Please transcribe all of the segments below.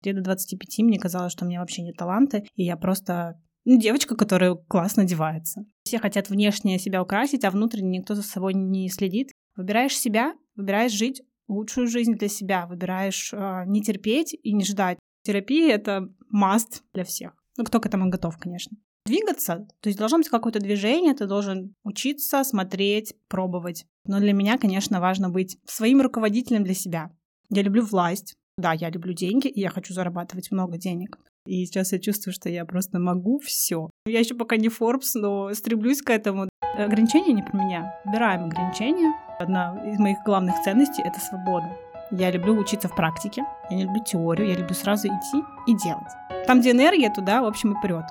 Где до 25 мне казалось, что у меня вообще нет таланта, и я просто ну, девочка, которая классно одевается. Все хотят внешне себя украсить, а внутренне никто за собой не следит. Выбираешь себя, выбираешь жить лучшую жизнь для себя, выбираешь э, не терпеть и не ждать. Терапия — это must для всех. Ну, кто к этому готов, конечно. Двигаться, то есть должно быть какое-то движение, ты должен учиться, смотреть, пробовать. Но для меня, конечно, важно быть своим руководителем для себя. Я люблю власть, да, я люблю деньги, и я хочу зарабатывать много денег. И сейчас я чувствую, что я просто могу все. Я еще пока не Forbes, но стремлюсь к этому. Ограничения не про меня. Убираем ограничения. Одна из моих главных ценностей — это свобода. Я люблю учиться в практике, я не люблю теорию, я люблю сразу идти и делать. Там, где энергия, туда, в общем, и прет.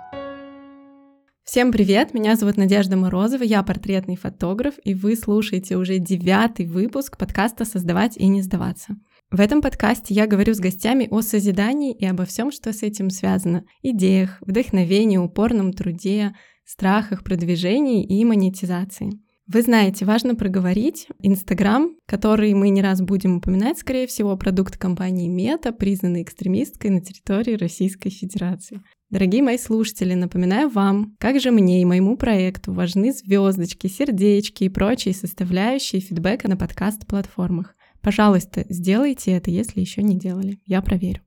Всем привет, меня зовут Надежда Морозова, я портретный фотограф, и вы слушаете уже девятый выпуск подкаста «Создавать и не сдаваться». В этом подкасте я говорю с гостями о созидании и обо всем, что с этим связано. Идеях, вдохновении, упорном труде, страхах, продвижении и монетизации. Вы знаете, важно проговорить. Инстаграм, который мы не раз будем упоминать, скорее всего, продукт компании Мета, признанный экстремисткой на территории Российской Федерации. Дорогие мои слушатели, напоминаю вам, как же мне и моему проекту важны звездочки, сердечки и прочие составляющие фидбэка на подкаст-платформах. Пожалуйста, сделайте это, если еще не делали. Я проверю.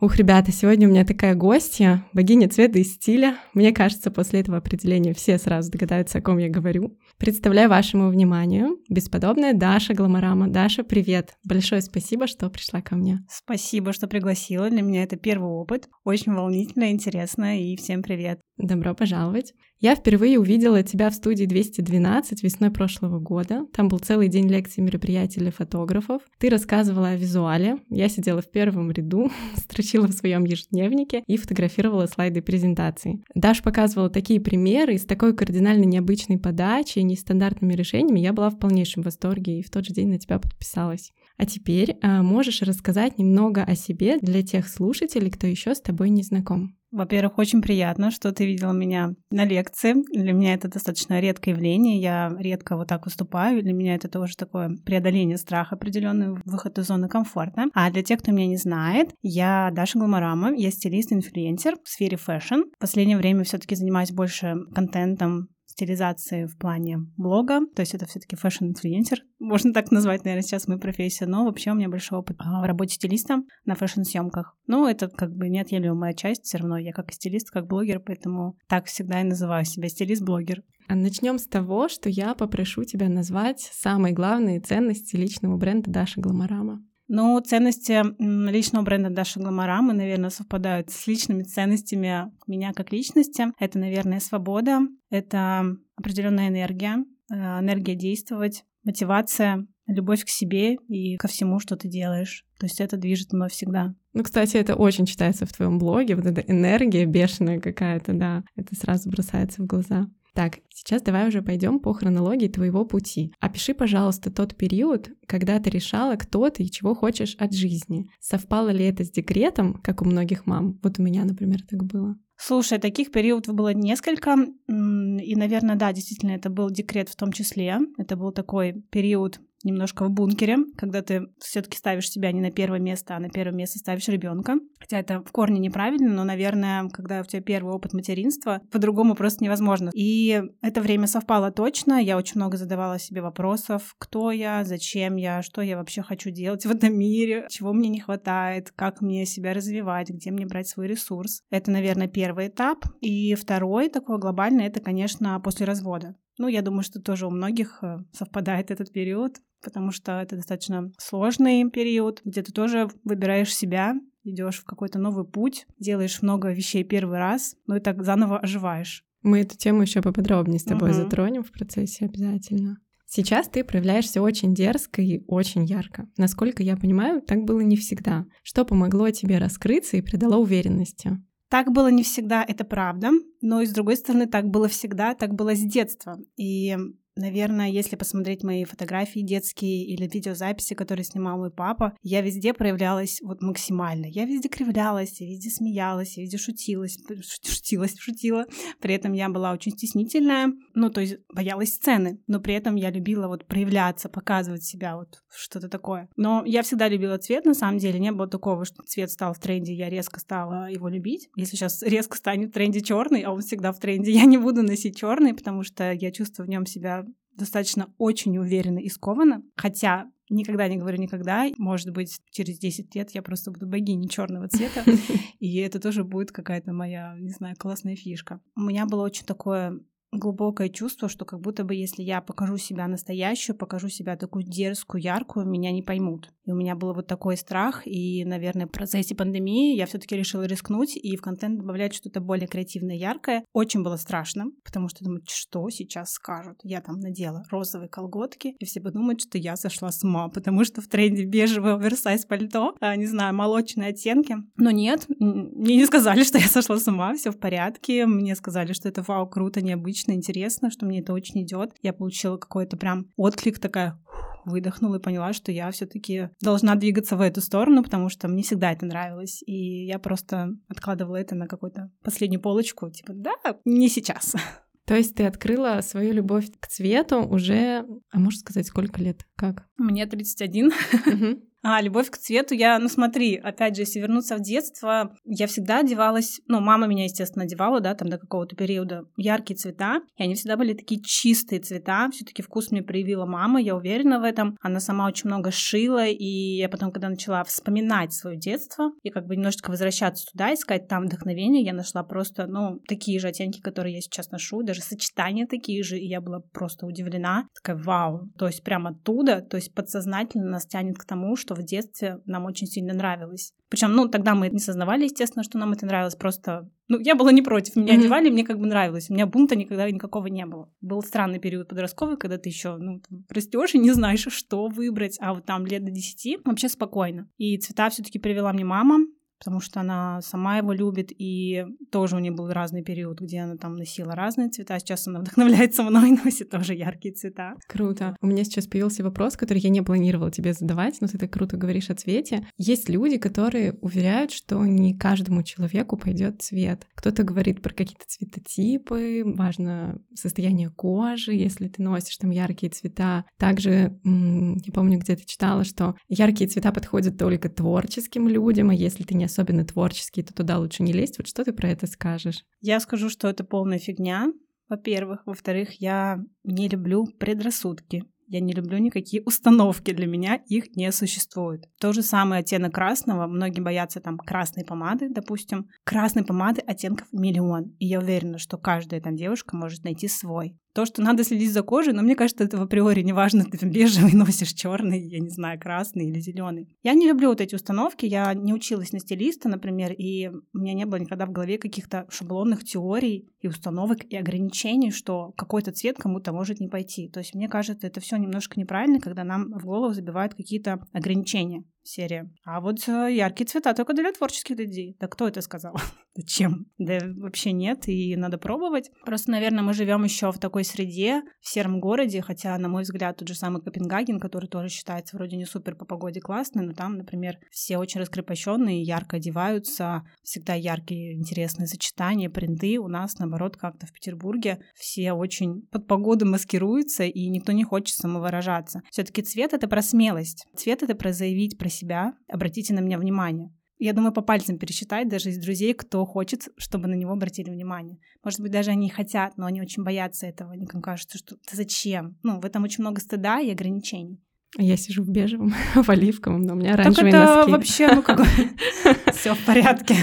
Ух, ребята, сегодня у меня такая гостья, богиня цвета и стиля. Мне кажется, после этого определения все сразу догадаются, о ком я говорю. Представляю вашему вниманию бесподобная Даша Гламорама. Даша, привет! Большое спасибо, что пришла ко мне. Спасибо, что пригласила. Для меня это первый опыт. Очень волнительно, интересно, и всем привет. Добро пожаловать. Я впервые увидела тебя в студии 212 весной прошлого года. Там был целый день лекций мероприятий для фотографов. Ты рассказывала о визуале. Я сидела в первом ряду, строчила в своем ежедневнике и фотографировала слайды презентации. Даш показывала такие примеры с такой кардинально необычной подачей, нестандартными решениями. Я была в полнейшем восторге и в тот же день на тебя подписалась. А теперь а, можешь рассказать немного о себе для тех слушателей, кто еще с тобой не знаком. Во-первых, очень приятно, что ты видела меня на лекции. Для меня это достаточно редкое явление. Я редко вот так выступаю. Для меня это тоже такое преодоление страха, определенный выход из зоны комфорта. А для тех, кто меня не знает, я Даша Гламарама, я стилист-инфлюенсер в сфере фэшн. В последнее время все таки занимаюсь больше контентом стилизации в плане блога, то есть это все-таки фэшн-инфлюенсер, можно так назвать, наверное, сейчас мою профессию, но вообще у меня большой опыт а, в работе стилиста на фэшн-съемках. Ну, это как бы неотъемлемая часть, все равно я как стилист, как блогер, поэтому так всегда и называю себя стилист-блогер. А начнем с того, что я попрошу тебя назвать самые главные ценности личного бренда Даша Гламорама. Ну, ценности личного бренда Даша Гламорамы, наверное, совпадают с личными ценностями меня как личности. Это, наверное, свобода, это определенная энергия, э, энергия действовать, мотивация, любовь к себе и ко всему, что ты делаешь. То есть это движет мной всегда. Ну, кстати, это очень читается в твоем блоге, вот эта энергия бешеная какая-то, да, это сразу бросается в глаза. Так, сейчас давай уже пойдем по хронологии твоего пути. Опиши, пожалуйста, тот период, когда ты решала, кто ты и чего хочешь от жизни. Совпало ли это с декретом, как у многих мам? Вот у меня, например, так было. Слушай, таких периодов было несколько, и, наверное, да, действительно, это был декрет в том числе. Это был такой период немножко в бункере, когда ты все-таки ставишь себя не на первое место, а на первое место ставишь ребенка. Хотя это в корне неправильно, но, наверное, когда у тебя первый опыт материнства, по-другому просто невозможно. И это время совпало точно. Я очень много задавала себе вопросов, кто я, зачем я, что я вообще хочу делать в этом мире, чего мне не хватает, как мне себя развивать, где мне брать свой ресурс. Это, наверное, первый этап. И второй такой глобальный, это, конечно, после развода. Ну, я думаю, что тоже у многих э, совпадает этот период, потому что это достаточно сложный период, где ты тоже выбираешь себя, идешь в какой-то новый путь, делаешь много вещей первый раз, ну и так заново оживаешь. Мы эту тему еще поподробнее с тобой угу. затронем в процессе обязательно. Сейчас ты проявляешься очень дерзко и очень ярко. Насколько я понимаю, так было не всегда. Что помогло тебе раскрыться и придало уверенности? Так было не всегда, это правда, но и с другой стороны, так было всегда, так было с детства. И Наверное, если посмотреть мои фотографии детские или видеозаписи, которые снимал мой папа, я везде проявлялась вот максимально. Я везде кривлялась, я везде смеялась, я везде шутилась, шутилась, шутила. При этом я была очень стеснительная, ну, то есть боялась сцены, но при этом я любила вот проявляться, показывать себя, вот что-то такое. Но я всегда любила цвет, на самом деле. Не было такого, что цвет стал в тренде, я резко стала его любить. Если сейчас резко станет в тренде черный, а он всегда в тренде, я не буду носить черный, потому что я чувствую в нем себя достаточно очень уверенно и скованно. Хотя никогда не говорю никогда. Может быть, через 10 лет я просто буду богиней черного цвета, и это тоже будет какая-то моя, не знаю, классная фишка. У меня было очень такое глубокое чувство, что как будто бы если я покажу себя настоящую, покажу себя такую дерзкую, яркую, меня не поймут. И у меня был вот такой страх, и, наверное, в процессе пандемии я все таки решила рискнуть и в контент добавлять что-то более креативное, яркое. Очень было страшно, потому что думаю, что сейчас скажут. Я там надела розовые колготки, и все подумают, что я сошла с ума, потому что в тренде бежевое оверсайз пальто, а, не знаю, молочные оттенки. Но нет, мне не сказали, что я сошла с ума, все в порядке. Мне сказали, что это вау, круто, необычно необычно, интересно, что мне это очень идет. Я получила какой-то прям отклик такая, выдохнула и поняла, что я все-таки должна двигаться в эту сторону, потому что мне всегда это нравилось. И я просто откладывала это на какую-то последнюю полочку, типа, да, не сейчас. То есть ты открыла свою любовь к цвету уже, а можешь сказать, сколько лет? Как? Мне 31. А, любовь к цвету. Я, ну смотри, опять же, если вернуться в детство, я всегда одевалась, ну, мама меня, естественно, одевала, да, там до какого-то периода, яркие цвета, и они всегда были такие чистые цвета, все таки вкус мне проявила мама, я уверена в этом, она сама очень много шила, и я потом, когда начала вспоминать свое детство, и как бы немножечко возвращаться туда, искать там вдохновение, я нашла просто, ну, такие же оттенки, которые я сейчас ношу, даже сочетания такие же, и я была просто удивлена, такая, вау, то есть прямо оттуда, то есть подсознательно нас тянет к тому, что что в детстве нам очень сильно нравилось. Причем, ну, тогда мы не сознавали, естественно, что нам это нравилось, просто... Ну, я была не против, меня mm-hmm. одевали, мне как бы нравилось. У меня бунта никогда никакого не было. Был странный период подростковый, когда ты еще, ну, растешь и не знаешь, что выбрать, а вот там лет до 10 вообще спокойно. И цвета все таки привела мне мама, потому что она сама его любит, и тоже у нее был разный период, где она там носила разные цвета. Сейчас она вдохновляется мной, носит тоже яркие цвета. Круто. У меня сейчас появился вопрос, который я не планировала тебе задавать, но ты так круто говоришь о цвете. Есть люди, которые уверяют, что не каждому человеку пойдет цвет. Кто-то говорит про какие-то цветотипы, важно состояние кожи, если ты носишь там яркие цвета. Также, я помню, где-то читала, что яркие цвета подходят только творческим людям, а если ты не особенно творческие, то туда лучше не лезть. Вот что ты про это скажешь? Я скажу, что это полная фигня, во-первых. Во-вторых, я не люблю предрассудки. Я не люблю никакие установки, для меня их не существует. То же самое оттенок красного, многие боятся там красной помады, допустим. Красной помады оттенков миллион, и я уверена, что каждая там девушка может найти свой. То, что надо следить за кожей, но мне кажется, это в априори не важно, ты бежевый носишь черный, я не знаю, красный или зеленый. Я не люблю вот эти установки, я не училась на стилиста, например, и у меня не было никогда в голове каких-то шаблонных теорий и установок и ограничений, что какой-то цвет кому-то может не пойти. То есть мне кажется, это все немножко неправильно, когда нам в голову забивают какие-то ограничения серия. А вот э, яркие цвета только для творческих людей. Да кто это сказал? Зачем? Да вообще нет, и надо пробовать. Просто, наверное, мы живем еще в такой среде, в сером городе, хотя, на мой взгляд, тот же самый Копенгаген, который тоже считается вроде не супер по погоде классный, но там, например, все очень раскрепощенные, ярко одеваются, всегда яркие, интересные сочетания, принты. У нас, наоборот, как-то в Петербурге все очень под погоду маскируются, и никто не хочет самовыражаться. Все-таки цвет — это про смелость. Цвет — это про заявить про себя, обратите на меня внимание. Я думаю, по пальцам пересчитать даже из друзей, кто хочет, чтобы на него обратили внимание. Может быть, даже они хотят, но они очень боятся этого. Они кажется, что зачем? Ну, в этом очень много стыда и ограничений. Я сижу в бежевом, в оливковом, но у меня оранжевые так это носки. вообще, ну как все в порядке.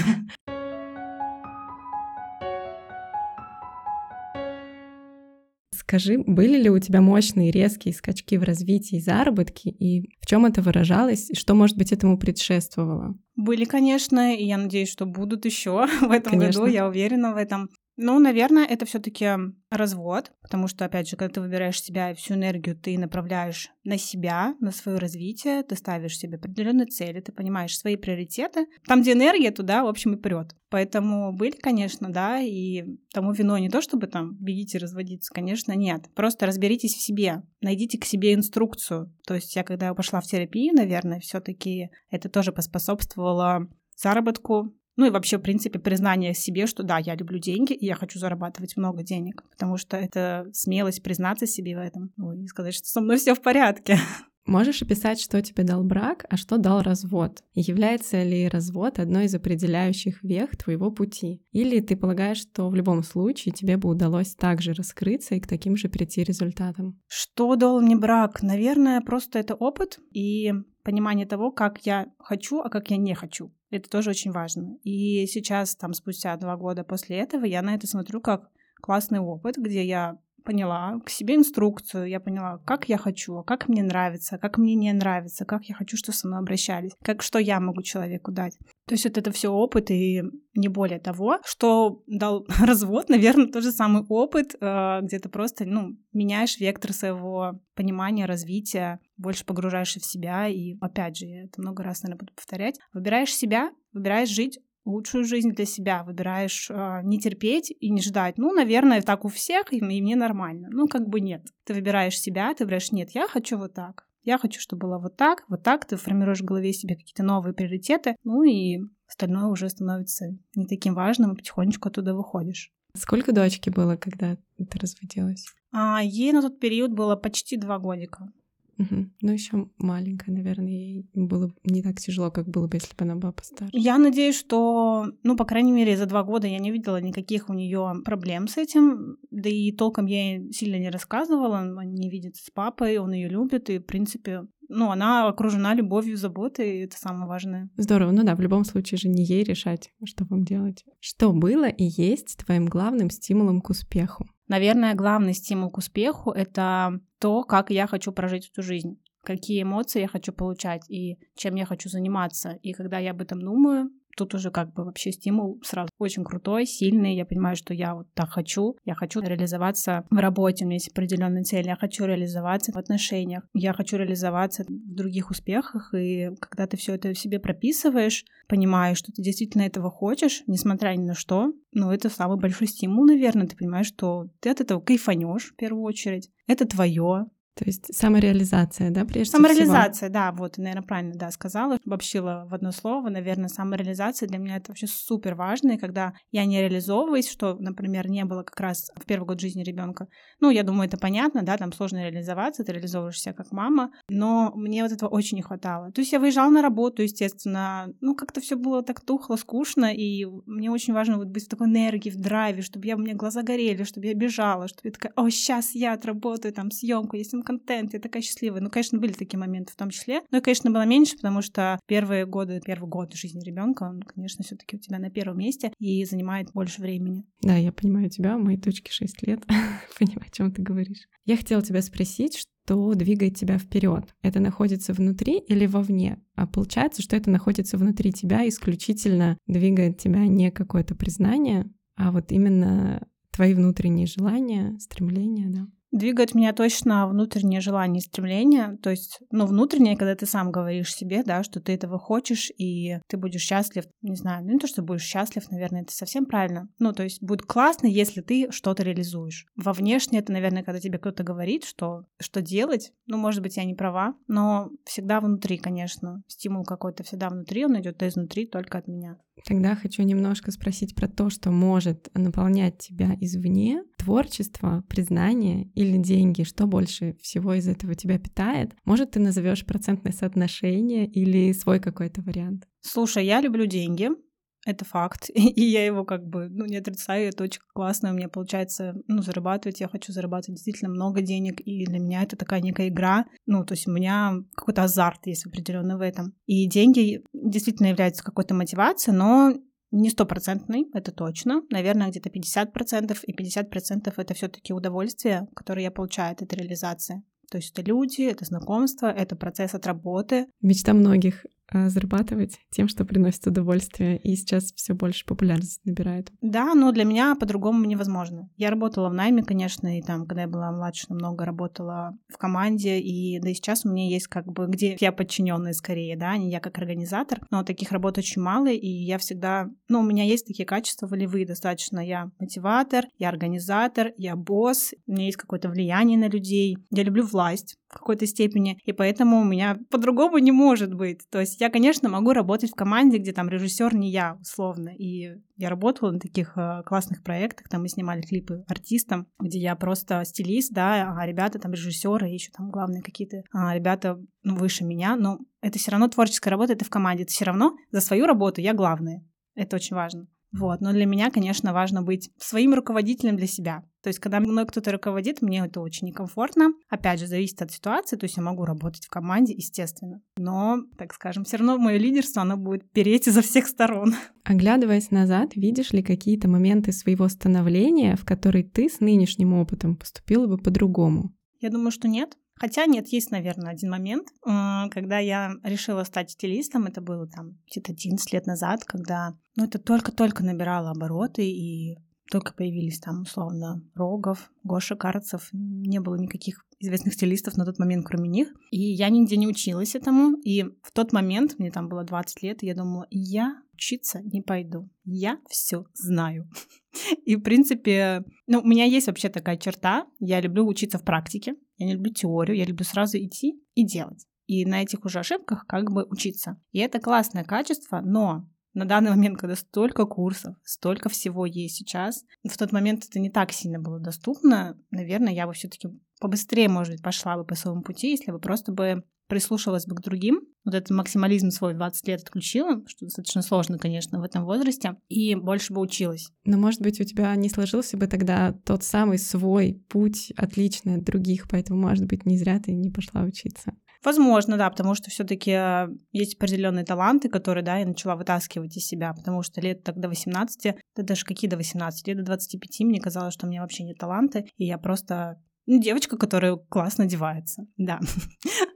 Скажи, были ли у тебя мощные резкие скачки в развитии и заработке, и в чем это выражалось, и что, может быть, этому предшествовало? Были, конечно, и я надеюсь, что будут еще в этом конечно. году, я уверена в этом. Ну, наверное, это все-таки развод, потому что, опять же, когда ты выбираешь себя и всю энергию ты направляешь на себя, на свое развитие, ты ставишь себе определенные цели, ты понимаешь свои приоритеты. Там, где энергия, туда, в общем, и прет. Поэтому были, конечно, да, и тому вино не то, чтобы там бегите разводиться, конечно, нет. Просто разберитесь в себе, найдите к себе инструкцию. То есть я, когда пошла в терапию, наверное, все-таки это тоже поспособствовало заработку, ну и вообще, в принципе, признание себе, что да, я люблю деньги, и я хочу зарабатывать много денег, потому что это смелость признаться себе в этом, ну и сказать, что со мной все в порядке. Можешь описать, что тебе дал брак, а что дал развод? И является ли развод одной из определяющих вех твоего пути? Или ты полагаешь, что в любом случае тебе бы удалось также раскрыться и к таким же прийти результатам? Что дал мне брак? Наверное, просто это опыт и понимание того, как я хочу, а как я не хочу. Это тоже очень важно. И сейчас, там, спустя два года после этого, я на это смотрю как классный опыт, где я поняла к себе инструкцию, я поняла, как я хочу, как мне нравится, как мне не нравится, как я хочу, чтобы со мной обращались, как что я могу человеку дать. То есть вот это все опыт и не более того, что дал развод, наверное, тот же самый опыт, э, где ты просто, ну, меняешь вектор своего понимания, развития, больше погружаешься в себя и, опять же, я это много раз, наверное, буду повторять, выбираешь себя, выбираешь жить лучшую жизнь для себя, выбираешь э, не терпеть и не ждать. Ну, наверное, так у всех, и, и мне нормально. Ну, как бы нет. Ты выбираешь себя, ты выбираешь, нет, я хочу вот так. Я хочу, чтобы было вот так, вот так. Ты формируешь в голове себе какие-то новые приоритеты, ну и остальное уже становится не таким важным, и потихонечку оттуда выходишь. Сколько дочки было, когда ты разводилась? А, ей на тот период было почти два годика. Угу. Ну, еще маленькая, наверное, ей было не так тяжело, как было бы, если бы она была постарше. Я надеюсь, что, ну, по крайней мере, за два года я не видела никаких у нее проблем с этим. Да и толком я ей сильно не рассказывала. Они не видится с папой, он ее любит, и, в принципе, ну, она окружена любовью, заботой, и это самое важное. Здорово. Ну да, в любом случае же не ей решать, что вам делать. Что было и есть твоим главным стимулом к успеху? Наверное, главный стимул к успеху — это то, как я хочу прожить эту жизнь какие эмоции я хочу получать и чем я хочу заниматься. И когда я об этом думаю, тут уже как бы вообще стимул сразу очень крутой, сильный. Я понимаю, что я вот так хочу. Я хочу реализоваться в работе, у меня есть определенные цели. Я хочу реализоваться в отношениях. Я хочу реализоваться в других успехах. И когда ты все это в себе прописываешь, понимаешь, что ты действительно этого хочешь, несмотря ни на что, ну, это самый большой стимул, наверное. Ты понимаешь, что ты от этого кайфанешь в первую очередь. Это твое, то есть самореализация, да, прежде самореализация, всего? да, вот, наверное, правильно, да, сказала, обобщила в одно слово. Наверное, самореализация для меня это вообще супер важно. И когда я не реализовываюсь, что, например, не было как раз в первый год жизни ребенка, ну, я думаю, это понятно, да, там сложно реализоваться, ты реализовываешься как мама, но мне вот этого очень не хватало. То есть я выезжала на работу, естественно, ну, как-то все было так тухло, скучно, и мне очень важно вот быть в такой энергии, в драйве, чтобы я, у меня глаза горели, чтобы я бежала, чтобы я такая, о, сейчас я отработаю там съемку, если контент, я такая счастливая. Ну, конечно, были такие моменты в том числе, но, конечно, было меньше, потому что первые годы, первый год жизни ребенка, он, конечно, все-таки у тебя на первом месте и занимает больше времени. Да, я понимаю тебя, моей дочке 6 лет, понимаю, о чем ты говоришь. Я хотела тебя спросить, что двигает тебя вперед? Это находится внутри или вовне? А получается, что это находится внутри тебя, исключительно двигает тебя не какое-то признание, а вот именно твои внутренние желания, стремления, да? Двигает меня точно внутреннее желание и стремление. То есть, ну, внутреннее, когда ты сам говоришь себе, да, что ты этого хочешь, и ты будешь счастлив. Не знаю, ну не то, что будешь счастлив, наверное, это совсем правильно. Ну, то есть будет классно, если ты что-то реализуешь. Во внешне это, наверное, когда тебе кто-то говорит, что, что делать. Ну, может быть, я не права, но всегда внутри, конечно. Стимул какой-то всегда внутри, он идет изнутри только от меня. Тогда хочу немножко спросить про то, что может наполнять тебя извне. Творчество, признание или деньги, что больше всего из этого тебя питает? Может, ты назовешь процентное соотношение или свой какой-то вариант? Слушай, я люблю деньги, это факт. И я его как бы, ну, не отрицаю, это очень классно. У меня получается, ну, зарабатывать. Я хочу зарабатывать действительно много денег. И для меня это такая некая игра. Ну, то есть у меня какой-то азарт есть определенно в этом. И деньги действительно являются какой-то мотивацией, но не стопроцентный, это точно. Наверное, где-то 50%. И 50% это все таки удовольствие, которое я получаю от этой реализации. То есть это люди, это знакомство, это процесс от работы. Мечта многих зарабатывать тем, что приносит удовольствие, и сейчас все больше популярность набирает. Да, но для меня по-другому невозможно. Я работала в найме, конечно, и там, когда я была младше, намного работала в команде, и да и сейчас у меня есть как бы, где я подчиненная скорее, да, не я как организатор, но таких работ очень мало, и я всегда, ну, у меня есть такие качества волевые достаточно. Я мотиватор, я организатор, я босс, у меня есть какое-то влияние на людей, я люблю власть, в какой-то степени, и поэтому у меня по-другому не может быть. То есть я, конечно, могу работать в команде, где там режиссер не я, условно, и я работала на таких э, классных проектах, там мы снимали клипы артистам, где я просто стилист, да, а ребята там режиссеры, еще там главные какие-то а, ребята ну, выше меня, но это все равно творческая работа, это в команде, это все равно за свою работу я главная. Это очень важно. Вот. Но для меня, конечно, важно быть своим руководителем для себя. То есть, когда мной кто-то руководит, мне это очень некомфортно. Опять же, зависит от ситуации. То есть, я могу работать в команде, естественно. Но, так скажем, все равно мое лидерство, оно будет переть изо всех сторон. Оглядываясь назад, видишь ли какие-то моменты своего становления, в которые ты с нынешним опытом поступила бы по-другому? Я думаю, что нет. Хотя нет, есть, наверное, один момент, когда я решила стать стилистом, это было там где-то 11 лет назад, когда, ну, это только-только набирало обороты, и только появились там, условно, Рогов, Гоша Карцев, не было никаких известных стилистов на тот момент, кроме них. И я нигде не училась этому. И в тот момент, мне там было 20 лет, и я думала, я учиться не пойду. Я все знаю. И, в принципе, ну, у меня есть вообще такая черта. Я люблю учиться в практике. Я не люблю теорию. Я люблю сразу идти и делать. И на этих уже ошибках как бы учиться. И это классное качество, но на данный момент, когда столько курсов, столько всего есть сейчас, в тот момент это не так сильно было доступно, наверное, я бы все-таки побыстрее, может быть, пошла бы по своему пути, если бы просто бы прислушалась бы к другим. Вот этот максимализм свой 20 лет отключила, что достаточно сложно, конечно, в этом возрасте, и больше бы училась. Но, может быть, у тебя не сложился бы тогда тот самый свой путь, отличный от других, поэтому, может быть, не зря ты не пошла учиться. Возможно, да, потому что все-таки э, есть определенные таланты, которые, да, я начала вытаскивать из себя, потому что лет так до 18, да даже какие до 18, лет до 25 мне казалось, что у меня вообще нет таланта, и я просто ну, девочка, которая классно одевается, да.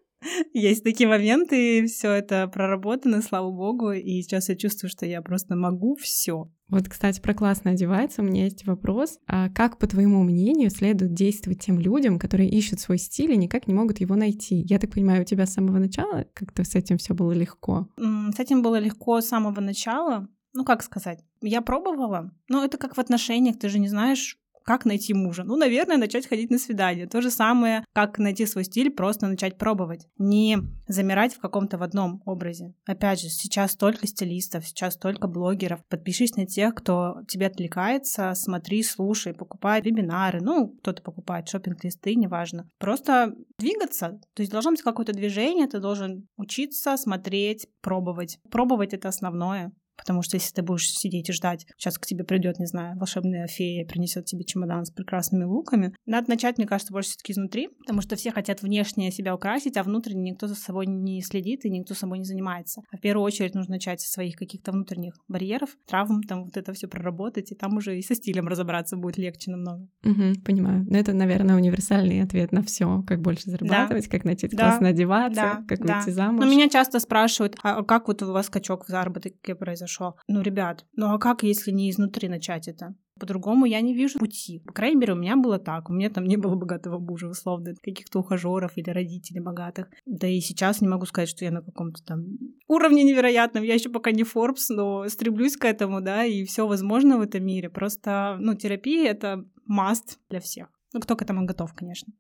Есть такие моменты, и все это проработано, слава богу, и сейчас я чувствую, что я просто могу все. Вот, кстати, про классно одевается, у меня есть вопрос. А как, по твоему мнению, следует действовать тем людям, которые ищут свой стиль и никак не могут его найти? Я так понимаю, у тебя с самого начала как-то с этим все было легко? С этим было легко с самого начала. Ну, как сказать? Я пробовала, но это как в отношениях, ты же не знаешь, как найти мужа? Ну, наверное, начать ходить на свидание. То же самое, как найти свой стиль, просто начать пробовать. Не замирать в каком-то в одном образе. Опять же, сейчас столько стилистов, сейчас столько блогеров. Подпишись на тех, кто тебе отвлекается, смотри, слушай, покупай вебинары. Ну, кто-то покупает шопинг-листы, неважно. Просто двигаться. То есть должно быть какое-то движение, ты должен учиться, смотреть, пробовать. Пробовать — это основное. Потому что если ты будешь сидеть и ждать, сейчас к тебе придет, не знаю, волшебная фея, принесет тебе чемодан с прекрасными луками, надо начать, мне кажется, больше все-таки изнутри, потому что все хотят внешне себя украсить, а внутренне никто за собой не следит и никто собой не занимается. А в первую очередь нужно начать со своих каких-то внутренних барьеров, травм, там вот это все проработать, и там уже и со стилем разобраться будет легче намного. Угу, понимаю. Но это, наверное, универсальный ответ на все, как больше зарабатывать, да. как начать да. классно одеваться, да. как да. выйти замуж. Но меня часто спрашивают, а как вот у вас скачок в заработке произошел? Произошел. Ну, ребят, ну а как, если не изнутри начать это? По-другому я не вижу пути. По крайней мере, у меня было так. У меня там не было богатого мужа, условно, каких-то ухажеров или родителей богатых. Да и сейчас не могу сказать, что я на каком-то там уровне невероятном. Я еще пока не Forbes, но стремлюсь к этому, да, и все возможно в этом мире. Просто, ну, терапия — это must для всех. Ну, кто к этому готов, конечно.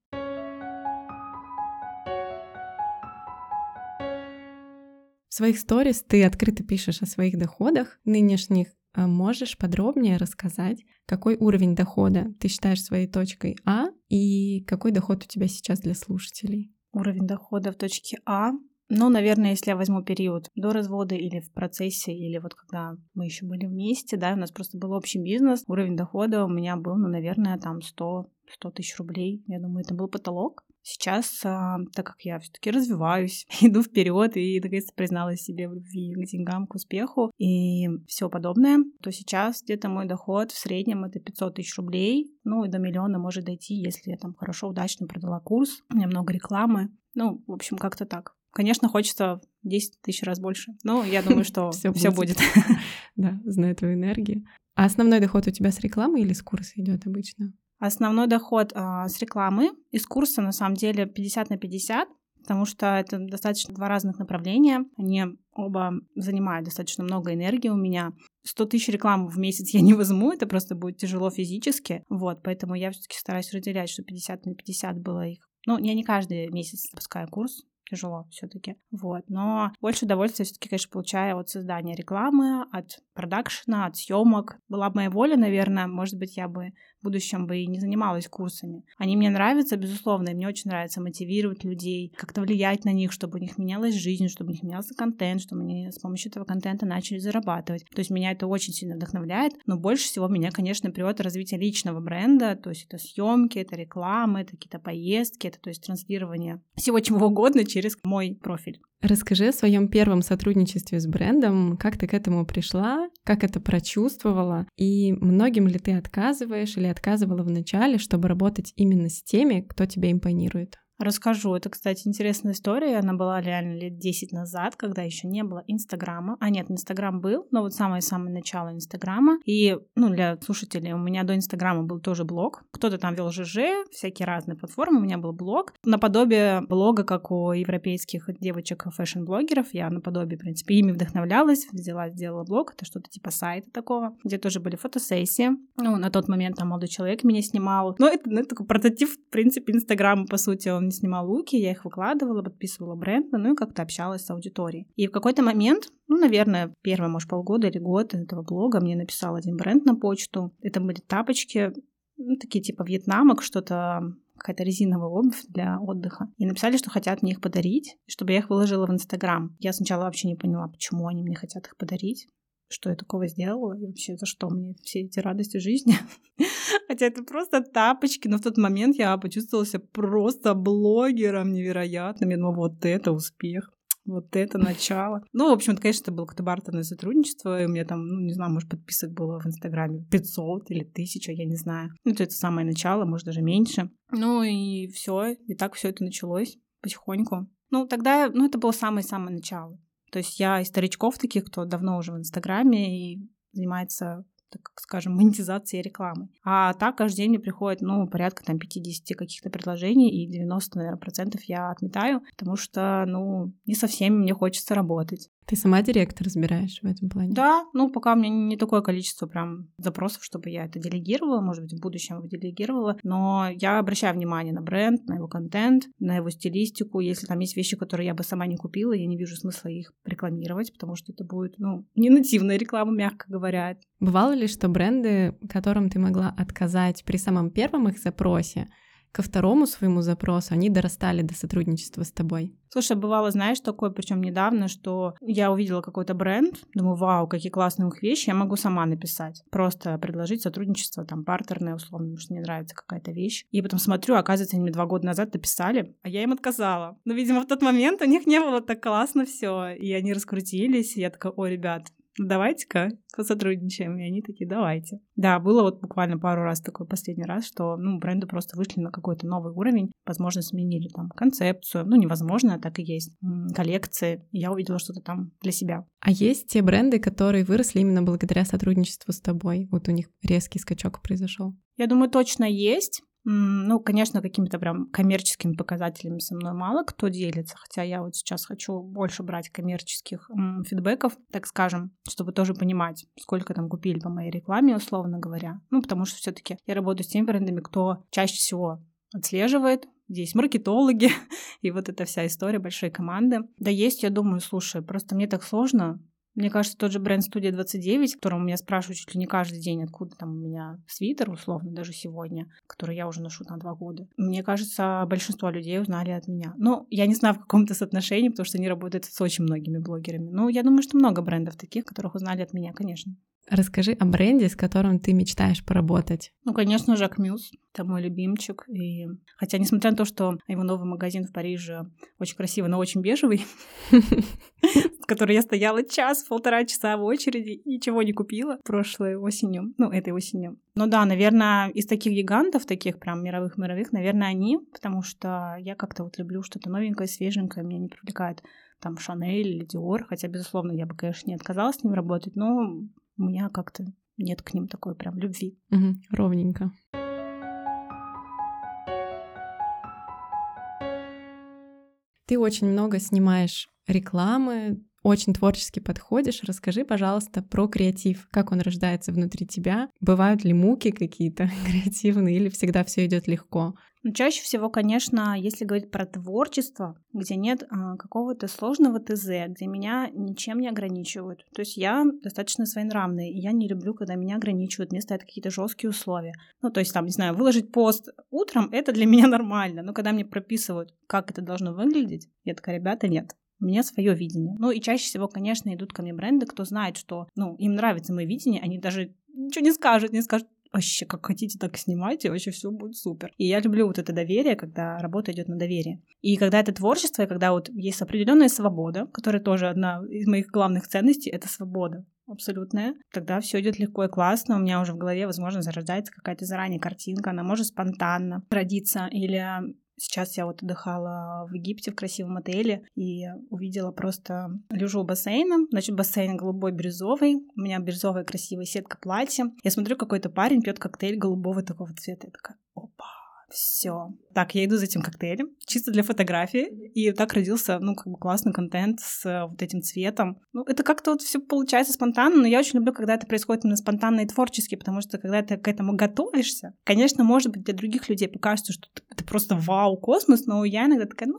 В своих сторис ты открыто пишешь о своих доходах нынешних. А можешь подробнее рассказать, какой уровень дохода ты считаешь своей точкой А и какой доход у тебя сейчас для слушателей? Уровень дохода в точке А ну, наверное, если я возьму период до развода или в процессе, или вот когда мы еще были вместе, да, у нас просто был общий бизнес, уровень дохода у меня был, ну, наверное, там 100, 100 тысяч рублей. Я думаю, это был потолок. Сейчас, а, так как я все-таки развиваюсь, иду вперед и наконец-то призналась себе в любви к деньгам, к успеху и все подобное, то сейчас где-то мой доход в среднем это 500 тысяч рублей, ну и до миллиона может дойти, если я там хорошо, удачно продала курс, у меня много рекламы, ну, в общем, как-то так. Конечно, хочется 10 тысяч раз больше. Но я думаю, что все будет. Да, знаю твою энергию. А основной доход у тебя с рекламы или с курса идет обычно? Основной доход э, с рекламы. Из курса, на самом деле, 50 на 50 потому что это достаточно два разных направления. Они оба занимают достаточно много энергии у меня. 100 тысяч рекламы в месяц я не возьму, это просто будет тяжело физически. Вот, поэтому я все таки стараюсь разделять, что 50 на 50 было их. Ну, я не каждый месяц запускаю курс, тяжело все-таки. Вот. Но больше удовольствия все-таки, конечно, получаю от создания рекламы, от продакшена, от съемок. Была бы моя воля, наверное, может быть, я бы в будущем бы и не занималась курсами. Они мне нравятся, безусловно, и мне очень нравится мотивировать людей, как-то влиять на них, чтобы у них менялась жизнь, чтобы у них менялся контент, чтобы они с помощью этого контента начали зарабатывать. То есть меня это очень сильно вдохновляет, но больше всего меня, конечно, приводит развитие личного бренда, то есть это съемки, это реклама, это какие-то поездки, это то есть транслирование всего чего угодно через мой профиль. Расскажи о своем первом сотрудничестве с брендом, как ты к этому пришла, как это прочувствовала, и многим ли ты отказываешь или отказывала в начале, чтобы работать именно с теми, кто тебе импонирует? Расскажу. Это, кстати, интересная история. Она была реально лет 10 назад, когда еще не было Инстаграма. А нет, Инстаграм был, но вот самое-самое начало Инстаграма. И, ну, для слушателей, у меня до Инстаграма был тоже блог. Кто-то там вел ЖЖ, всякие разные платформы. У меня был блог. Наподобие блога, как у европейских девочек фэшн-блогеров. Я наподобие, в принципе, ими вдохновлялась. Взяла, сделала блог. Это что-то типа сайта такого, где тоже были фотосессии. Ну, на тот момент там молодой человек меня снимал. Но это, ну, такой прототип, в принципе, Инстаграма, по сути. Он снимала луки, я их выкладывала, подписывала бренд, ну и как-то общалась с аудиторией. И в какой-то момент, ну, наверное, первые, может, полгода или год этого блога мне написал один бренд на почту. Это были тапочки, ну, такие типа вьетнамок, что-то какая-то резиновая обувь для отдыха. И написали, что хотят мне их подарить, чтобы я их выложила в Инстаграм. Я сначала вообще не поняла, почему они мне хотят их подарить что я такого сделала, и вообще за что мне все эти радости жизни. Хотя это просто тапочки, но в тот момент я почувствовала себя просто блогером невероятным. Я думала, вот это успех. Вот это начало. Ну, в общем, конечно, это было какое-то бартерное сотрудничество, и у меня там, ну, не знаю, может, подписок было в Инстаграме 500 или 1000, я не знаю. Ну, это самое начало, может, даже меньше. Ну, и все, и так все это началось потихоньку. Ну, тогда, ну, это было самое-самое начало. То есть я из старичков таких, кто давно уже в Инстаграме и занимается так скажем, монетизации рекламы. А так каждый день мне приходит, ну, порядка там 50 каких-то предложений, и 90, наверное, процентов я отметаю, потому что, ну, не со всеми мне хочется работать. Ты сама директор разбираешь в этом плане? Да, ну пока у меня не такое количество прям запросов, чтобы я это делегировала, может быть, в будущем делегировала, но я обращаю внимание на бренд, на его контент, на его стилистику. Если там есть вещи, которые я бы сама не купила, я не вижу смысла их рекламировать, потому что это будет, ну, не нативная реклама, мягко говоря. Бывало ли, что бренды, которым ты могла отказать при самом первом их запросе, ко второму своему запросу они дорастали до сотрудничества с тобой? Слушай, бывало, знаешь, такое, причем недавно, что я увидела какой-то бренд, думаю, вау, какие классные у них вещи, я могу сама написать. Просто предложить сотрудничество, там, партерное, условно, потому что мне нравится какая-то вещь. И потом смотрю, оказывается, они мне два года назад написали, а я им отказала. Но, видимо, в тот момент у них не было так классно все, и они раскрутились, и я такая, о, ребят, давайте-ка посотрудничаем. И они такие, давайте. Да, было вот буквально пару раз такой последний раз, что, ну, бренды просто вышли на какой-то новый уровень, возможно, сменили там концепцию, ну, невозможно, а так и есть, коллекции. И я увидела что-то там для себя. А есть те бренды, которые выросли именно благодаря сотрудничеству с тобой? Вот у них резкий скачок произошел. Я думаю, точно есть. Ну, конечно, какими-то прям коммерческими показателями со мной мало кто делится, хотя я вот сейчас хочу больше брать коммерческих фидбэков, так скажем, чтобы тоже понимать, сколько там купили по моей рекламе, условно говоря. Ну, потому что все таки я работаю с теми брендами, кто чаще всего отслеживает, здесь маркетологи, и вот эта вся история большой команды. Да есть, я думаю, слушай, просто мне так сложно мне кажется, тот же бренд Студия 29, которым меня спрашивают чуть ли не каждый день, откуда там у меня свитер, условно, даже сегодня, который я уже ношу на два года. Мне кажется, большинство людей узнали от меня. Ну, я не знаю в каком-то соотношении, потому что они работают с очень многими блогерами. Но я думаю, что много брендов таких, которых узнали от меня, конечно. Расскажи о бренде, с которым ты мечтаешь поработать. Ну, конечно, Жак Мюс. Это мой любимчик. И... Хотя, несмотря на то, что его новый магазин в Париже очень красивый, но очень бежевый, в который я стояла час, полтора часа в очереди, ничего не купила прошлой осенью, ну, этой осенью. Ну да, наверное, из таких гигантов, таких прям мировых-мировых, наверное, они, потому что я как-то вот люблю что-то новенькое, свеженькое, меня не привлекает там Шанель или Диор, хотя, безусловно, я бы, конечно, не отказалась с ним работать, но у меня как-то нет к ним такой прям любви. Угу, ровненько. Ты очень много снимаешь рекламы, очень творчески подходишь. Расскажи, пожалуйста, про креатив. Как он рождается внутри тебя? Бывают ли муки какие-то креативные или всегда все идет легко? Ну, чаще всего, конечно, если говорить про творчество, где нет а, какого-то сложного ТЗ, где меня ничем не ограничивают. То есть я достаточно своенравная, и я не люблю, когда меня ограничивают, мне ставят какие-то жесткие условия. Ну, то есть там, не знаю, выложить пост утром, это для меня нормально. Но когда мне прописывают, как это должно выглядеть, я такая, ребята, нет. У меня свое видение. Ну и чаще всего, конечно, идут ко мне бренды, кто знает, что ну, им нравится мое видение, они даже ничего не скажут, не скажут, вообще как хотите, так снимайте, вообще все будет супер. И я люблю вот это доверие, когда работа идет на доверие. И когда это творчество, и когда вот есть определенная свобода, которая тоже одна из моих главных ценностей, это свобода абсолютная, тогда все идет легко и классно. У меня уже в голове, возможно, зарождается какая-то заранее картинка, она может спонтанно родиться, или Сейчас я вот отдыхала в Египте в красивом отеле и увидела просто лежу у бассейна. Значит, бассейн голубой бирюзовый. У меня бирюзовая красивая сетка платья. Я смотрю, какой-то парень пьет коктейль голубого такого цвета. Я такая, все. Так, я иду за этим коктейлем, чисто для фотографии. И так родился, ну, как бы классный контент с э, вот этим цветом. Ну, это как-то вот все получается спонтанно, но я очень люблю, когда это происходит именно спонтанно и творчески, потому что когда ты к этому готовишься, конечно, может быть, для других людей покажется, что это просто вау, космос, но я иногда такая, ну, ну,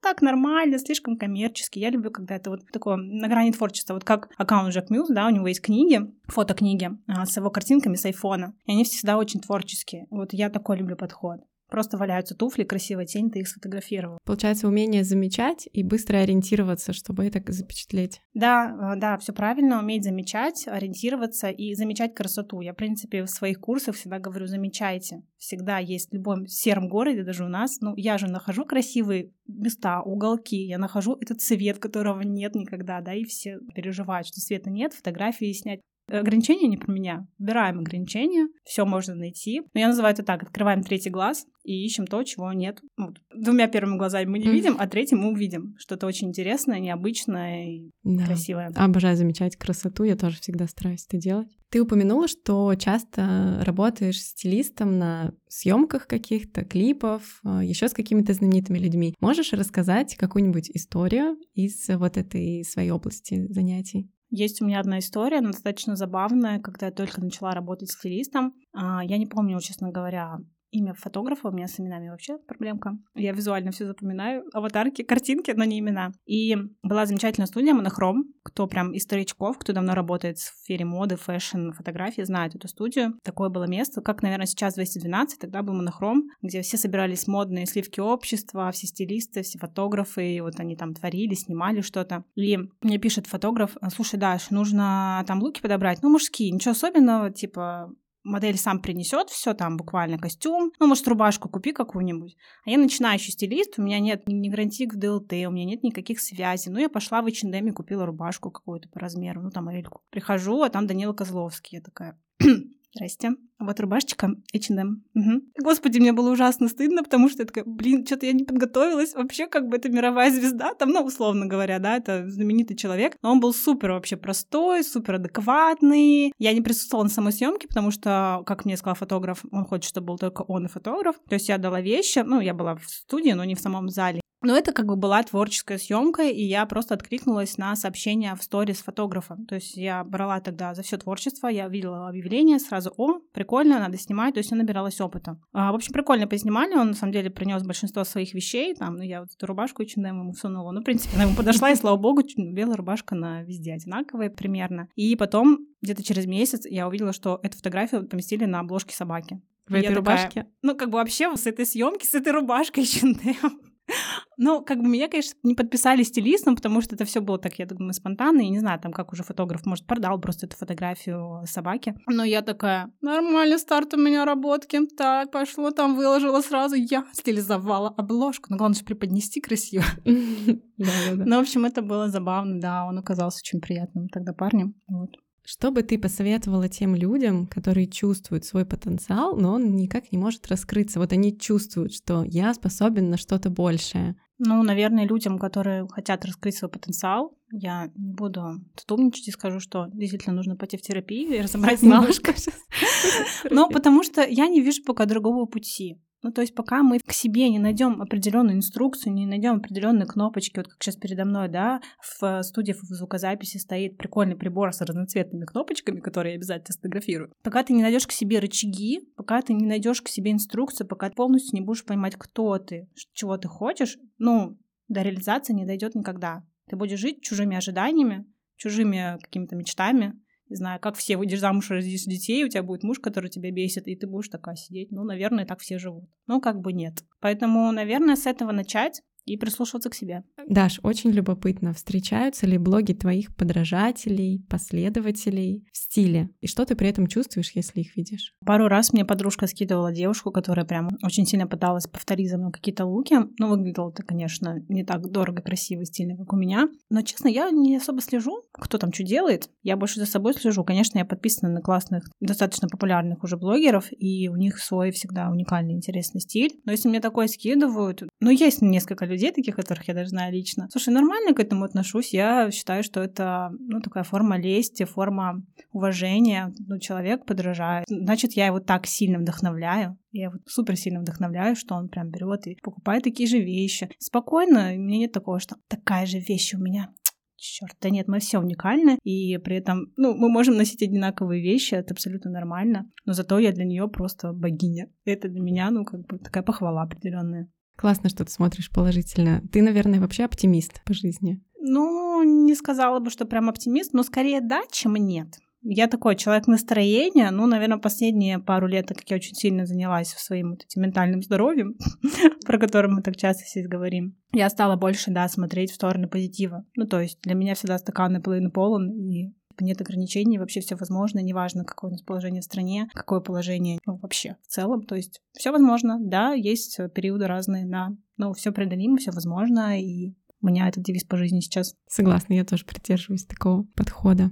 так нормально, слишком коммерчески. Я люблю, когда это вот такое на грани творчества. Вот как аккаунт Джек Мьюз, да, у него есть книги, фотокниги а, с его картинками с айфона. И они всегда очень творческие. Вот я такой люблю подход. Просто валяются туфли, красивая тень, ты их сфотографировал. Получается, умение замечать и быстро ориентироваться, чтобы это запечатлеть. Да, э, да, все правильно, уметь замечать, ориентироваться и замечать красоту. Я, в принципе, в своих курсах всегда говорю, замечайте. Всегда есть в любом сером городе, даже у нас, ну, я же нахожу красивые места, уголки, я нахожу этот цвет, которого нет никогда, да, и все переживают, что света нет, фотографии снять. Ограничения не про меня. Убираем ограничения, все можно найти. Но я называю это так: открываем третий глаз и ищем то, чего нет. Ну, двумя первыми глазами мы не mm. видим, а третьим мы увидим. Что-то очень интересное, необычное и да. красивое. Обожаю замечать красоту, я тоже всегда стараюсь это делать. Ты упомянула, что часто работаешь стилистом на съемках каких-то, клипов, а, еще с какими-то знаменитыми людьми. Можешь рассказать какую-нибудь историю из вот этой своей области занятий? Есть у меня одна история, она достаточно забавная, когда я только начала работать стилистом. А, я не помню, честно говоря, имя фотографа, у меня с именами вообще проблемка. Я визуально все запоминаю, аватарки, картинки, но не имена. И была замечательная студия Монохром, кто прям из старичков, кто давно работает в сфере моды, фэшн, фотографии, знает эту студию. Такое было место, как, наверное, сейчас 212, тогда был Монохром, где все собирались модные сливки общества, все стилисты, все фотографы, и вот они там творили, снимали что-то. И мне пишет фотограф, слушай, Даш, нужно там луки подобрать, ну, мужские, ничего особенного, типа, модель сам принесет все там, буквально костюм, ну, может, рубашку купи какую-нибудь. А я начинающий стилист, у меня нет ни гарантии в ДЛТ, у меня нет никаких связей. Ну, я пошла в H&M и купила рубашку какую-то по размеру, ну, там, Эльку. Прихожу, а там Данила Козловский. Я такая, Здрасте. Вот рубашечка H&M. Угу. Господи, мне было ужасно стыдно, потому что я такая, блин, что-то я не подготовилась. Вообще, как бы это мировая звезда, там, ну, условно говоря, да, это знаменитый человек. Но он был супер вообще простой, супер адекватный. Я не присутствовала на самой съемке, потому что, как мне сказал фотограф, он хочет, чтобы был только он и фотограф. То есть я дала вещи, ну, я была в студии, но не в самом зале. Но это как бы была творческая съемка, и я просто откликнулась на сообщение в сторис фотографа. То есть я брала тогда за все творчество, я видела объявление, сразу, о, прикольно, надо снимать, то есть я набиралась опыта. А, в общем, прикольно поснимали, он на самом деле принес большинство своих вещей, там, ну я вот эту рубашку H&M ему всунула, ну, в принципе, она ему подошла, и слава богу, белая рубашка на везде одинаковая примерно. И потом, где-то через месяц, я увидела, что эту фотографию поместили на обложке собаки. В этой рубашке? ну, как бы вообще с этой съемки, с этой рубашкой H&M Ну, как бы меня, конечно, не подписали стилистом, потому что это все было так, я думаю, спонтанно. И не знаю, там, как уже фотограф, может, продал просто эту фотографию собаки. Но я такая, нормальный старт у меня работки. Так, пошло там, выложила сразу. Я стилизовала обложку. Но главное же преподнести красиво. Ну, в общем, это было забавно, да. Он оказался очень приятным тогда парнем. Вот. Что бы ты посоветовала тем людям, которые чувствуют свой потенциал, но он никак не может раскрыться? Вот они чувствуют, что я способен на что-то большее. Ну, наверное, людям, которые хотят раскрыть свой потенциал, я не буду тут умничать и скажу, что действительно нужно пойти в терапию и разобрать немножко. Ну, потому что я не вижу пока другого пути. Ну, то есть пока мы к себе не найдем определенную инструкцию, не найдем определенные кнопочки, вот как сейчас передо мной, да, в студии в звукозаписи стоит прикольный прибор с разноцветными кнопочками, которые я обязательно сфотографирую. Пока ты не найдешь к себе рычаги, пока ты не найдешь к себе инструкцию, пока ты полностью не будешь понимать, кто ты, чего ты хочешь, ну, до реализации не дойдет никогда. Ты будешь жить чужими ожиданиями, чужими какими-то мечтами, не знаю, как все, выйдешь замуж, родишь детей, у тебя будет муж, который тебя бесит, и ты будешь такая сидеть. Ну, наверное, так все живут. Но как бы нет. Поэтому, наверное, с этого начать и прислушиваться к себе. Даш, очень любопытно, встречаются ли блоги твоих подражателей, последователей в стиле? И что ты при этом чувствуешь, если их видишь? Пару раз мне подружка скидывала девушку, которая прям очень сильно пыталась повторить за мной какие-то луки. Ну, выглядело это, конечно, не так дорого, красиво, стильно, как у меня. Но, честно, я не особо слежу, кто там что делает. Я больше за собой слежу. Конечно, я подписана на классных, достаточно популярных уже блогеров, и у них свой всегда уникальный, интересный стиль. Но если мне такое скидывают, ну, есть несколько людей, людей таких, которых я даже знаю лично. Слушай, нормально к этому отношусь. Я считаю, что это, ну, такая форма лести, форма уважения. Ну, человек подражает. Значит, я его так сильно вдохновляю. Я его супер сильно вдохновляю, что он прям берет и покупает такие же вещи. Спокойно, у меня нет такого, что такая же вещь у меня черт, да нет, мы все уникальны, и при этом, ну, мы можем носить одинаковые вещи, это абсолютно нормально, но зато я для нее просто богиня. Это для меня, ну, как бы такая похвала определенная. Классно, что ты смотришь положительно. Ты, наверное, вообще оптимист по жизни. Ну, не сказала бы, что прям оптимист, но скорее да, чем нет. Я такой человек настроения, ну, наверное, последние пару лет, так как я очень сильно занялась своим вот этим ментальным здоровьем, про которое мы так часто здесь говорим, я стала больше, да, смотреть в сторону позитива. Ну, то есть для меня всегда стакан наполовину полон, и Типа, нет ограничений, вообще все возможно, неважно, какое у нас положение в стране, какое положение ну, вообще в целом. То есть все возможно, да, есть периоды разные, да, но все преодолимо, все возможно, и у меня этот девиз по жизни сейчас. Согласна, я тоже придерживаюсь такого подхода.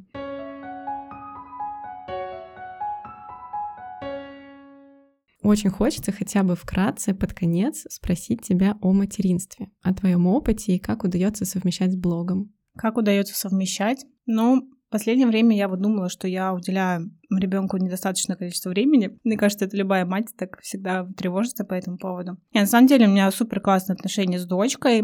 Очень хочется хотя бы вкратце под конец спросить тебя о материнстве, о твоем опыте и как удается совмещать с блогом. Как удается совмещать? Ну, последнее время я вот думала, что я уделяю ребенку недостаточное количество времени. Мне кажется, это любая мать так всегда тревожится по этому поводу. И на самом деле у меня супер классные отношения с дочкой.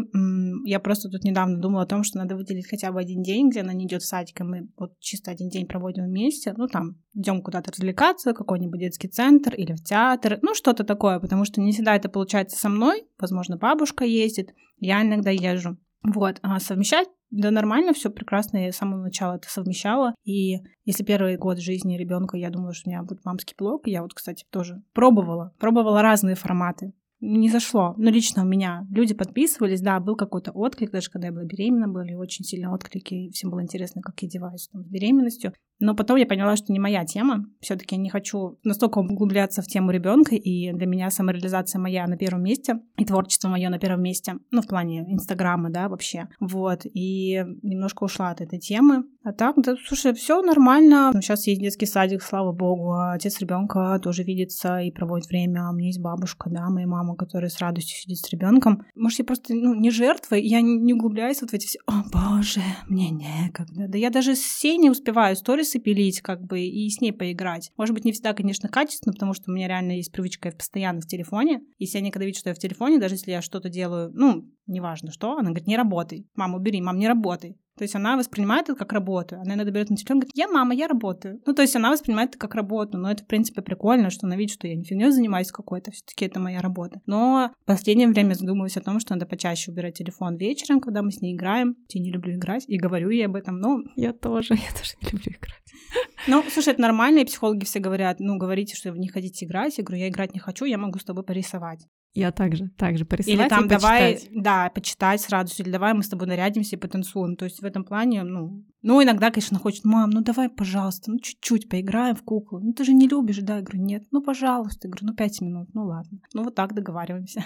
Я просто тут недавно думала о том, что надо выделить хотя бы один день, где она не идет в садик, и мы вот чисто один день проводим вместе. Ну, там, идем куда-то развлекаться, какой-нибудь детский центр или в театр, ну, что-то такое, потому что не всегда это получается со мной. Возможно, бабушка ездит, я иногда езжу. Вот, а совмещать да нормально, все прекрасно, я с самого начала это совмещала. И если первый год жизни ребенка я думала, что у меня будет мамский блог, я вот, кстати, тоже пробовала, пробовала разные форматы не зашло. Ну, лично у меня. Люди подписывались, да, был какой-то отклик, даже когда я была беременна, были очень сильные отклики, всем было интересно, как я одеваюсь там, с беременностью. Но потом я поняла, что не моя тема. Все-таки не хочу настолько углубляться в тему ребенка, и для меня самореализация моя на первом месте, и творчество мое на первом месте, ну, в плане Инстаграма, да, вообще. Вот, и немножко ушла от этой темы. А так, да, слушай, все нормально. Сейчас есть детский садик, слава богу. Отец ребенка тоже видится и проводит время. У меня есть бабушка, да, моя мама, которая с радостью сидит с ребенком. Может, я просто ну, не жертва, я не, не углубляюсь вот в эти все, о боже, мне некогда. Да я даже с Сеней успеваю сторис сторисы пилить, как бы, и с ней поиграть. Может быть, не всегда, конечно, качественно, потому что у меня реально есть привычка я постоянно в телефоне. Если они когда видят, что я в телефоне, даже если я что-то делаю, ну, неважно что, она говорит, не работай. Мама, убери, мам, не работай. То есть она воспринимает это как работу. Она иногда берет на телефон и говорит, я мама, я работаю. Ну, то есть она воспринимает это как работу. Но это, в принципе, прикольно, что она видит, что я не фигней занимаюсь какой-то. все таки это моя работа. Но в последнее время задумываюсь о том, что надо почаще убирать телефон вечером, когда мы с ней играем. Я не люблю играть. И говорю ей об этом. Но я тоже, я тоже не люблю играть. Ну, слушай, это нормально, и психологи все говорят, ну, говорите, что вы не хотите играть. Я говорю, я играть не хочу, я могу с тобой порисовать. Я также, также присылать Или там давай, почитать. да, почитать сразу, или давай мы с тобой нарядимся и потанцуем. То есть в этом плане, ну, ну, иногда, конечно, хочет, мам, ну давай, пожалуйста, ну чуть-чуть поиграем в куклу. Ну ты же не любишь, да? Я говорю, нет, ну пожалуйста. Я говорю, ну пять минут, ну ладно. Ну вот так договариваемся.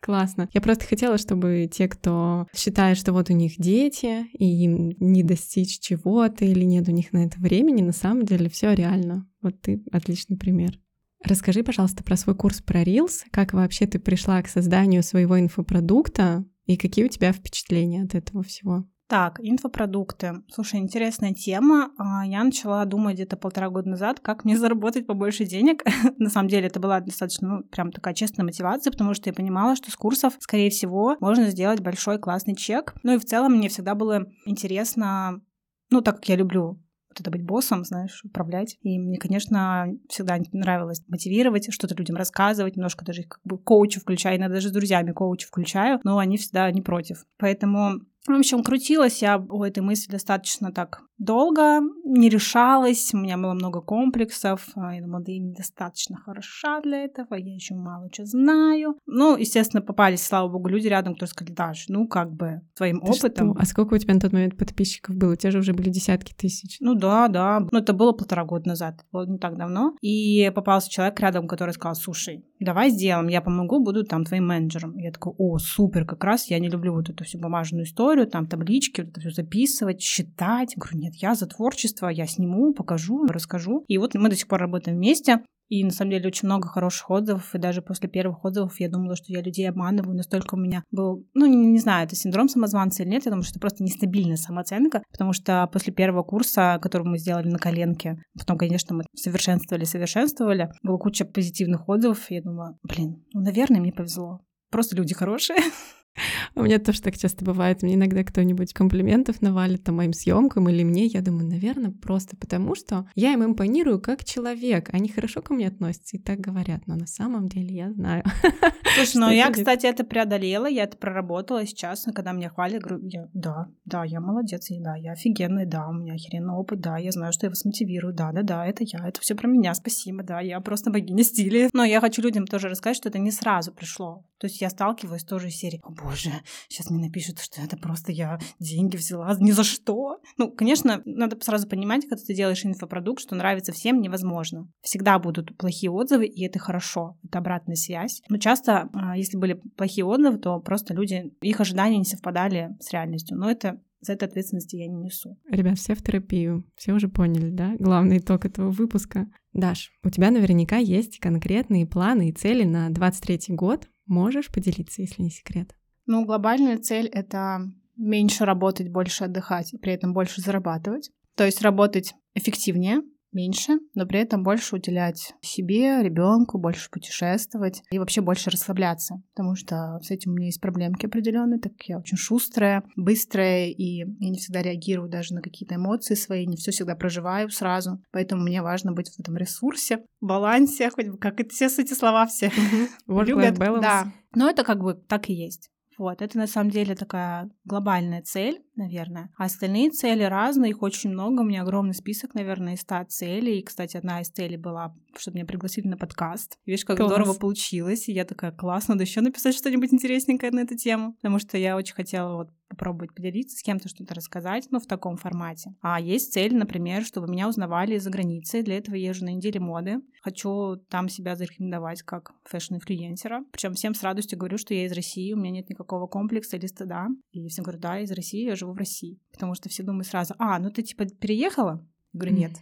Классно. Я просто хотела, чтобы те, кто считает, что вот у них дети, и им не достичь чего-то, или нет у них на это времени, на самом деле все реально. Вот ты отличный пример. Расскажи, пожалуйста, про свой курс про Reels, как вообще ты пришла к созданию своего инфопродукта и какие у тебя впечатления от этого всего? Так, инфопродукты. Слушай, интересная тема. А, Я начала думать где-то полтора года назад, как мне заработать побольше денег. На самом деле это была достаточно, ну, прям такая честная мотивация, потому что я понимала, что с курсов, скорее всего, можно сделать большой классный чек. Ну и в целом мне всегда было интересно, ну, так как я люблю вот это быть боссом, знаешь, управлять. И мне, конечно, всегда нравилось мотивировать, что-то людям рассказывать, немножко даже как бы коучу включаю, иногда даже с друзьями коучу включаю, но они всегда не против. Поэтому в общем, крутилась я у этой мысли достаточно так долго, не решалась, у меня было много комплексов, а, я думала, да я недостаточно хороша для этого, я еще мало что знаю. Ну, естественно, попались, слава богу, люди рядом, которые сказали, Даш, ну, как бы, твоим Ты опытом. что? А сколько у тебя на тот момент подписчиков было? У тебя же уже были десятки тысяч. Ну да, да. Ну это было полтора года назад, было не так давно. И попался человек рядом, который сказал, слушай, давай сделаем, я помогу, буду там твоим менеджером. Я такой, о, супер, как раз я не люблю вот эту всю бумажную историю, там таблички, вот это все записывать, считать. Говорю, нет, я за творчество, я сниму, покажу, расскажу. И вот мы до сих пор работаем вместе. И на самом деле очень много хороших отзывов, и даже после первых отзывов я думала, что я людей обманываю, настолько у меня был, ну, не, не знаю, это синдром самозванца или нет, я думаю, что это просто нестабильная самооценка, потому что после первого курса, который мы сделали на коленке, потом, конечно, мы совершенствовали, совершенствовали, было куча позитивных отзывов, и я думала, блин, ну, наверное, мне повезло. Просто люди хорошие. У меня тоже так часто бывает. Мне иногда кто-нибудь комплиментов навалит там моим съемкам или мне. Я думаю, наверное, просто потому, что я им импонирую как человек. Они хорошо ко мне относятся и так говорят. Но на самом деле я знаю. Слушай, ну я, кстати, это преодолела, я это проработала. Сейчас, когда меня хвалят, говорю, я, да, да, я молодец, и да, я офигенный, да, у меня охеренный опыт, да, я знаю, что я вас мотивирую, да, да, да, это я, это все про меня, спасибо, да, я просто богиня стиля. Но я хочу людям тоже рассказать, что это не сразу пришло. То есть я сталкиваюсь тоже из серии, о боже, сейчас мне напишут, что это просто я деньги взяла ни за что. Ну, конечно, надо сразу понимать, когда ты делаешь инфопродукт, что нравится всем невозможно. Всегда будут плохие отзывы, и это хорошо, это обратная связь. Но часто, а, если были плохие отзывы, то просто люди, их ожидания не совпадали с реальностью. Но это за это ответственности я не несу. Ребят, все в терапию. Все уже поняли, да? Главный итог этого выпуска. Даш, у тебя наверняка есть конкретные планы и цели на 23 год. Можешь поделиться, если не секрет? Ну, глобальная цель — это меньше работать, больше отдыхать, и при этом больше зарабатывать. То есть работать эффективнее, меньше, но при этом больше уделять себе, ребенку, больше путешествовать и вообще больше расслабляться, потому что с этим у меня есть проблемки определенные, так как я очень шустрая, быстрая, и я не всегда реагирую даже на какие-то эмоции свои, не все всегда проживаю сразу, поэтому мне важно быть в этом ресурсе, балансе, хоть бы как это все эти слова все любят. Да, но это как бы так и есть. Вот, это на самом деле такая глобальная цель, наверное. А остальные цели разные, их очень много. У меня огромный список, наверное, из 100 целей. И, кстати, одна из целей была, чтобы меня пригласили на подкаст. Видишь, как Класс. здорово получилось. И я такая, класс, надо еще написать что-нибудь интересненькое на эту тему. Потому что я очень хотела вот попробовать поделиться с кем-то, что-то рассказать, ну, в таком формате. А есть цель, например, чтобы меня узнавали за границей. Для этого езжу на неделе моды. Хочу там себя зарекомендовать как фэшн-инфлюенсера. Причем всем с радостью говорю, что я из России, у меня нет никакого комплекса или стыда. И всем говорю, да, из России, я живу в России. Потому что все думают сразу, а, ну ты типа переехала? Я говорю, нет.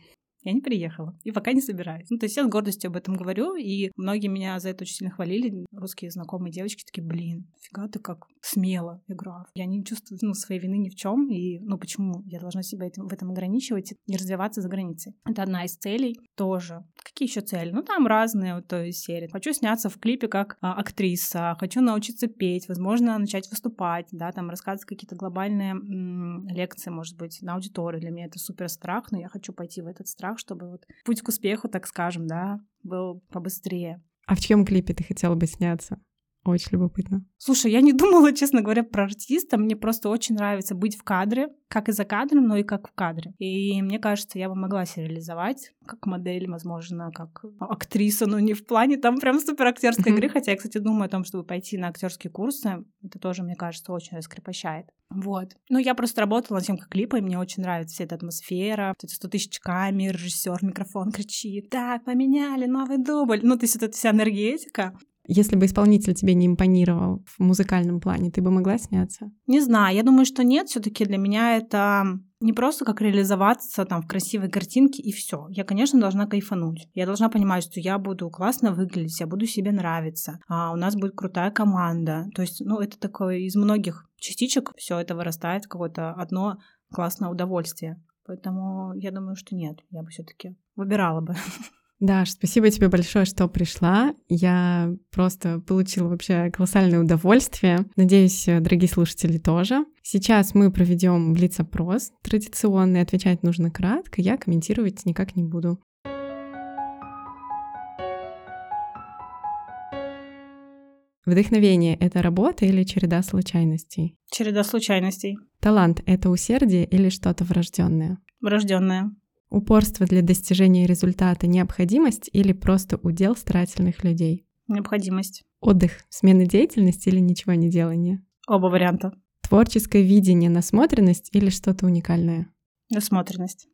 Я не приехала и пока не собираюсь. Ну, то есть я с гордостью об этом говорю, и многие меня за это очень сильно хвалили. Русские знакомые девочки такие, блин, фига ты как смело. А я не чувствую ну, своей вины ни в чем, и ну почему я должна себя этим, в этом ограничивать и развиваться за границей. Это одна из целей тоже. Какие еще цели? Ну, там разные, вот, то есть серии. Хочу сняться в клипе как а, актриса, хочу научиться петь, возможно, начать выступать, да, там рассказывать какие-то глобальные м, лекции, может быть, на аудиторию. Для меня это супер страх, но я хочу пойти в этот страх, чтобы вот путь к успеху, так скажем, да, был побыстрее. А в чьем клипе ты хотела бы сняться? Очень любопытно. Слушай, я не думала, честно говоря, про артиста. Мне просто очень нравится быть в кадре, как и за кадром, но и как в кадре. И мне кажется, я бы могла себя реализовать как модель, возможно, как актриса, но не в плане там прям супер актерской игры. Хотя я, кстати, думаю о том, чтобы пойти на актерские курсы. Это тоже, мне кажется, очень раскрепощает. Вот. Ну, я просто работала над съемкой клипа, и мне очень нравится вся эта атмосфера. Вот эти 100 тысяч камер, режиссер микрофон кричит. Так, поменяли, новый дубль. Ну, то есть вот эта вся энергетика. Если бы исполнитель тебе не импонировал в музыкальном плане, ты бы могла сняться? Не знаю, я думаю, что нет. Все-таки для меня это не просто как реализоваться там в красивой картинке и все. Я, конечно, должна кайфануть. Я должна понимать, что я буду классно выглядеть, я буду себе нравиться, а у нас будет крутая команда. То есть, ну, это такое из многих частичек все это вырастает в какое-то одно классное удовольствие. Поэтому я думаю, что нет, я бы все-таки выбирала бы. Даш, спасибо тебе большое, что пришла. Я просто получила вообще колоссальное удовольствие. Надеюсь, дорогие слушатели тоже. Сейчас мы проведем блиц-опрос традиционный. Отвечать нужно кратко, я комментировать никак не буду. Вдохновение — это работа или череда случайностей? Череда случайностей. Талант — это усердие или что-то врожденное? Врожденное. Упорство для достижения результата — необходимость или просто удел старательных людей? Необходимость. Отдых, смена деятельности или ничего не делание? Оба варианта. Творческое видение, насмотренность или что-то уникальное? Насмотренность.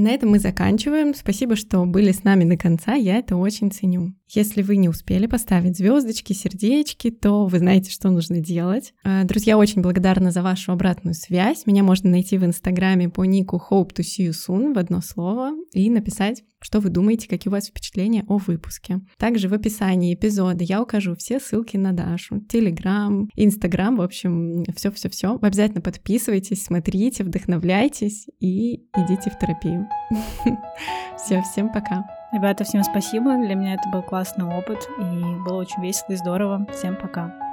На этом мы заканчиваем. Спасибо, что были с нами до конца. Я это очень ценю. Если вы не успели поставить звездочки, сердечки, то вы знаете, что нужно делать. А, друзья, очень благодарна за вашу обратную связь. Меня можно найти в Инстаграме по нику Hope to see you soon в одно слово и написать, что вы думаете, какие у вас впечатления о выпуске. Также в описании эпизода я укажу все ссылки на Дашу, Телеграм, Инстаграм, в общем, все-все-все. Обязательно подписывайтесь, смотрите, вдохновляйтесь и идите в терапию. Все, всем пока. Ребята, всем спасибо. Для меня это был классный опыт, и было очень весело и здорово. Всем пока.